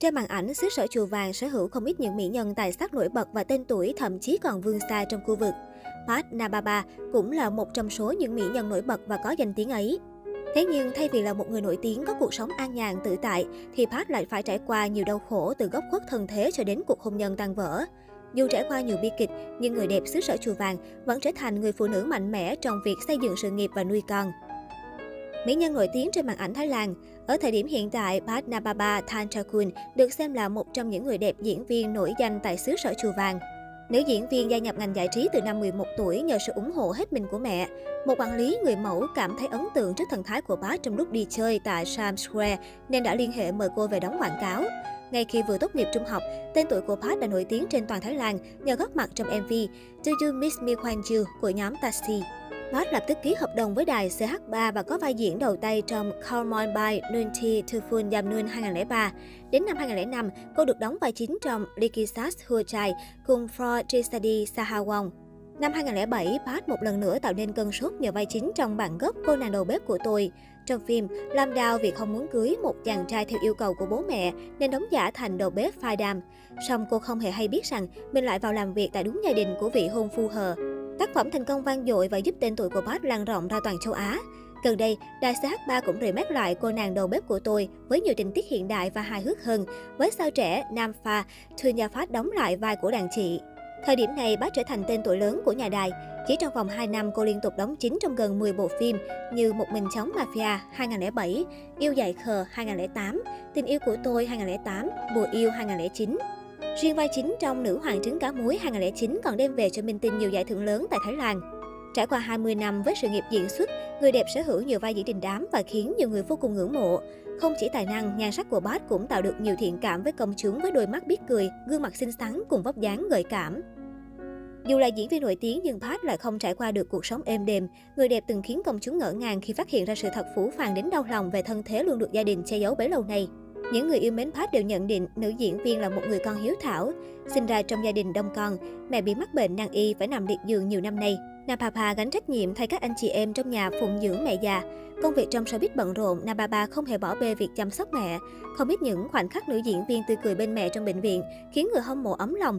Trên màn ảnh, xứ sở chùa vàng sở hữu không ít những mỹ nhân tài sắc nổi bật và tên tuổi thậm chí còn vươn xa trong khu vực. Pat Nababa cũng là một trong số những mỹ nhân nổi bật và có danh tiếng ấy. Thế nhưng thay vì là một người nổi tiếng có cuộc sống an nhàn tự tại, thì Pat lại phải trải qua nhiều đau khổ từ góc khuất thân thế cho đến cuộc hôn nhân tan vỡ. Dù trải qua nhiều bi kịch, nhưng người đẹp xứ sở chùa vàng vẫn trở thành người phụ nữ mạnh mẽ trong việc xây dựng sự nghiệp và nuôi con. Mỹ nhân nổi tiếng trên màn ảnh Thái Lan. Ở thời điểm hiện tại, Pat Thanchakul được xem là một trong những người đẹp diễn viên nổi danh tại xứ sở Chùa Vàng. Nữ diễn viên gia nhập ngành giải trí từ năm 11 tuổi nhờ sự ủng hộ hết mình của mẹ. Một quản lý người mẫu cảm thấy ấn tượng trước thần thái của Pat trong lúc đi chơi tại Times Square nên đã liên hệ mời cô về đóng quảng cáo. Ngay khi vừa tốt nghiệp trung học, tên tuổi của Pat đã nổi tiếng trên toàn Thái Lan nhờ góp mặt trong MV Do You Miss Me Quan You của nhóm Taxi. Park lập tức ký hợp đồng với đài CH3 và có vai diễn đầu tay trong Call My By Nunti Thufun Noon 2003. Đến năm 2005, cô được đóng vai chính trong Likisas Hua Chai cùng Fro Trisadi Sahawong. Năm 2007, Park một lần nữa tạo nên cơn sốt nhờ vai chính trong bản gốc Cô nàng đầu bếp của tôi. Trong phim, Lam Đao vì không muốn cưới một chàng trai theo yêu cầu của bố mẹ nên đóng giả thành đầu bếp phai đam. Song cô không hề hay biết rằng mình lại vào làm việc tại đúng gia đình của vị hôn phu hờ. Tác phẩm thành công vang dội và giúp tên tuổi của Park lan rộng ra toàn châu Á. Gần đây, đài CH3 cũng remake lại cô nàng đầu bếp của tôi với nhiều tình tiết hiện đại và hài hước hơn, với sao trẻ Nam Pha, Thư Nha Phát đóng lại vai của đàn chị. Thời điểm này, bác trở thành tên tuổi lớn của nhà đài. Chỉ trong vòng 2 năm, cô liên tục đóng chính trong gần 10 bộ phim như Một mình chống Mafia 2007, Yêu dạy khờ 2008, Tình yêu của tôi 2008, Bùa yêu 2009. Riêng vai chính trong Nữ hoàng trứng cá muối 2009 còn đem về cho Minh Tinh nhiều giải thưởng lớn tại Thái Lan. Trải qua 20 năm với sự nghiệp diễn xuất, người đẹp sở hữu nhiều vai diễn đình đám và khiến nhiều người vô cùng ngưỡng mộ. Không chỉ tài năng, nhan sắc của Bát cũng tạo được nhiều thiện cảm với công chúng với đôi mắt biết cười, gương mặt xinh xắn cùng vóc dáng gợi cảm. Dù là diễn viên nổi tiếng nhưng Pat lại không trải qua được cuộc sống êm đềm. Người đẹp từng khiến công chúng ngỡ ngàng khi phát hiện ra sự thật phủ phàng đến đau lòng về thân thế luôn được gia đình che giấu bấy lâu nay. Những người yêu mến Park đều nhận định nữ diễn viên là một người con hiếu thảo. Sinh ra trong gia đình đông con, mẹ bị mắc bệnh nan y phải nằm liệt giường nhiều năm nay. Napapa gánh trách nhiệm thay các anh chị em trong nhà phụng dưỡng mẹ già. Công việc trong showbiz bận rộn, Napapa không hề bỏ bê việc chăm sóc mẹ. Không biết những khoảnh khắc nữ diễn viên tươi cười bên mẹ trong bệnh viện khiến người hâm mộ ấm lòng.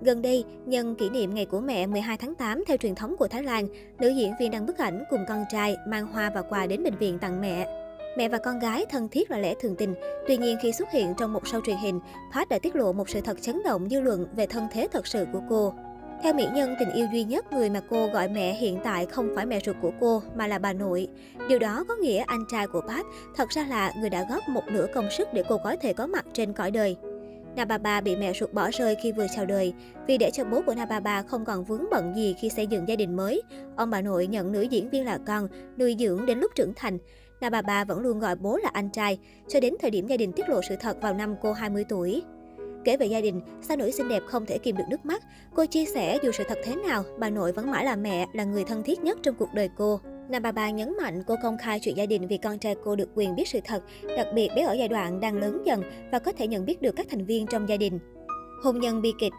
Gần đây, nhân kỷ niệm ngày của mẹ 12 tháng 8 theo truyền thống của Thái Lan, nữ diễn viên đăng bức ảnh cùng con trai mang hoa và quà đến bệnh viện tặng mẹ. Mẹ và con gái thân thiết là lẽ thường tình. Tuy nhiên khi xuất hiện trong một show truyền hình, Pat đã tiết lộ một sự thật chấn động dư luận về thân thế thật sự của cô. Theo mỹ nhân tình yêu duy nhất, người mà cô gọi mẹ hiện tại không phải mẹ ruột của cô mà là bà nội. Điều đó có nghĩa anh trai của Pat thật ra là người đã góp một nửa công sức để cô có thể có mặt trên cõi đời. Nababa bị mẹ ruột bỏ rơi khi vừa chào đời. Vì để cho bố của Nababa không còn vướng bận gì khi xây dựng gia đình mới, ông bà nội nhận nữ diễn viên là con, nuôi dưỡng đến lúc trưởng thành nà bà bà vẫn luôn gọi bố là anh trai, cho đến thời điểm gia đình tiết lộ sự thật vào năm cô 20 tuổi. Kể về gia đình, sao nữ xinh đẹp không thể kìm được nước mắt. Cô chia sẻ dù sự thật thế nào, bà nội vẫn mãi là mẹ, là người thân thiết nhất trong cuộc đời cô. Nababa nhấn mạnh cô công khai chuyện gia đình vì con trai cô được quyền biết sự thật, đặc biệt bé ở giai đoạn đang lớn dần và có thể nhận biết được các thành viên trong gia đình. Hôn nhân bi kịch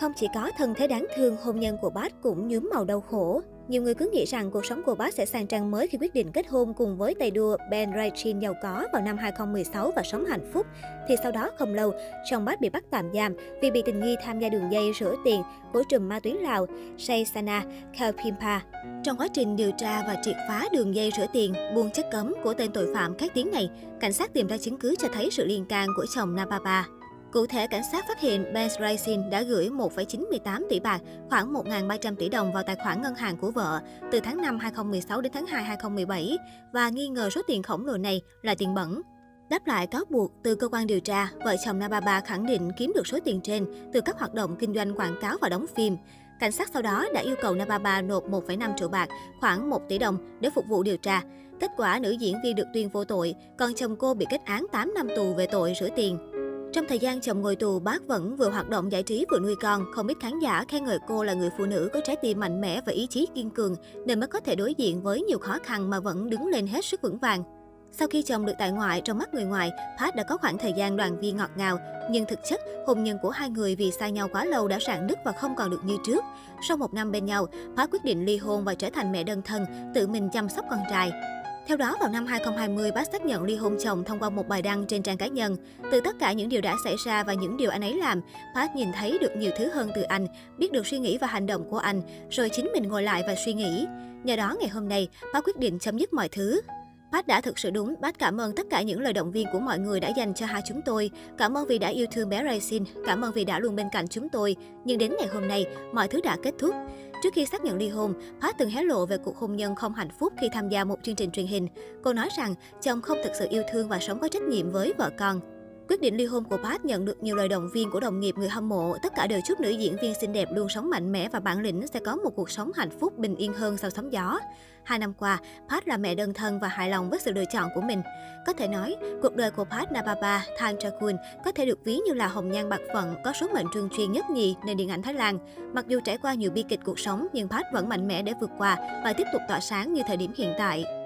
Không chỉ có thân thế đáng thương, hôn nhân của Bát cũng nhuốm màu đau khổ. Nhiều người cứ nghĩ rằng cuộc sống của bác sẽ sang trang mới khi quyết định kết hôn cùng với tay đua Ben Raichin giàu có vào năm 2016 và sống hạnh phúc. Thì sau đó không lâu, chồng bác bị bắt tạm giam vì bị tình nghi tham gia đường dây rửa tiền của trùm ma túy Lào Say Sana Kalpimpa. Trong quá trình điều tra và triệt phá đường dây rửa tiền, buôn chất cấm của tên tội phạm khét tiếng này, cảnh sát tìm ra chứng cứ cho thấy sự liên can của chồng Napapa. Cụ thể, cảnh sát phát hiện Ben Racing đã gửi 1,98 tỷ bạc, khoảng 1.300 tỷ đồng vào tài khoản ngân hàng của vợ từ tháng 5 2016 đến tháng 2 2017 và nghi ngờ số tiền khổng lồ này là tiền bẩn. Đáp lại cáo buộc từ cơ quan điều tra, vợ chồng Nababa khẳng định kiếm được số tiền trên từ các hoạt động kinh doanh quảng cáo và đóng phim. Cảnh sát sau đó đã yêu cầu Nababa nộp 1,5 triệu bạc, khoảng 1 tỷ đồng để phục vụ điều tra. Kết quả, nữ diễn viên được tuyên vô tội, còn chồng cô bị kết án 8 năm tù về tội rửa tiền. Trong thời gian chồng ngồi tù, bác vẫn vừa hoạt động giải trí vừa nuôi con. Không ít khán giả khen ngợi cô là người phụ nữ có trái tim mạnh mẽ và ý chí kiên cường, nên mới có thể đối diện với nhiều khó khăn mà vẫn đứng lên hết sức vững vàng. Sau khi chồng được tại ngoại, trong mắt người ngoài, Park đã có khoảng thời gian đoàn viên ngọt ngào. Nhưng thực chất, hôn nhân của hai người vì xa nhau quá lâu đã rạn nứt và không còn được như trước. Sau một năm bên nhau, Park quyết định ly hôn và trở thành mẹ đơn thân, tự mình chăm sóc con trai. Theo đó, vào năm 2020, Park xác nhận ly hôn chồng thông qua một bài đăng trên trang cá nhân. Từ tất cả những điều đã xảy ra và những điều anh ấy làm, Park nhìn thấy được nhiều thứ hơn từ anh, biết được suy nghĩ và hành động của anh, rồi chính mình ngồi lại và suy nghĩ. Nhờ đó, ngày hôm nay, Park quyết định chấm dứt mọi thứ. Bác đã thực sự đúng. Bác cảm ơn tất cả những lời động viên của mọi người đã dành cho hai chúng tôi. Cảm ơn vì đã yêu thương bé Racing, Cảm ơn vì đã luôn bên cạnh chúng tôi. Nhưng đến ngày hôm nay, mọi thứ đã kết thúc. Trước khi xác nhận ly hôn, Park từng hé lộ về cuộc hôn nhân không hạnh phúc khi tham gia một chương trình truyền hình. Cô nói rằng chồng không thực sự yêu thương và sống có trách nhiệm với vợ con. Quyết định ly hôn của Pat nhận được nhiều lời động viên của đồng nghiệp người hâm mộ. Tất cả đều chúc nữ diễn viên xinh đẹp luôn sống mạnh mẽ và bản lĩnh sẽ có một cuộc sống hạnh phúc bình yên hơn sau sóng gió. Hai năm qua, Pat là mẹ đơn thân và hài lòng với sự lựa chọn của mình. Có thể nói, cuộc đời của Pat Nababa Than Chakun có thể được ví như là hồng nhan bạc phận, có số mệnh trường truyền nhất nhì nền điện ảnh Thái Lan. Mặc dù trải qua nhiều bi kịch cuộc sống, nhưng Pat vẫn mạnh mẽ để vượt qua và tiếp tục tỏa sáng như thời điểm hiện tại.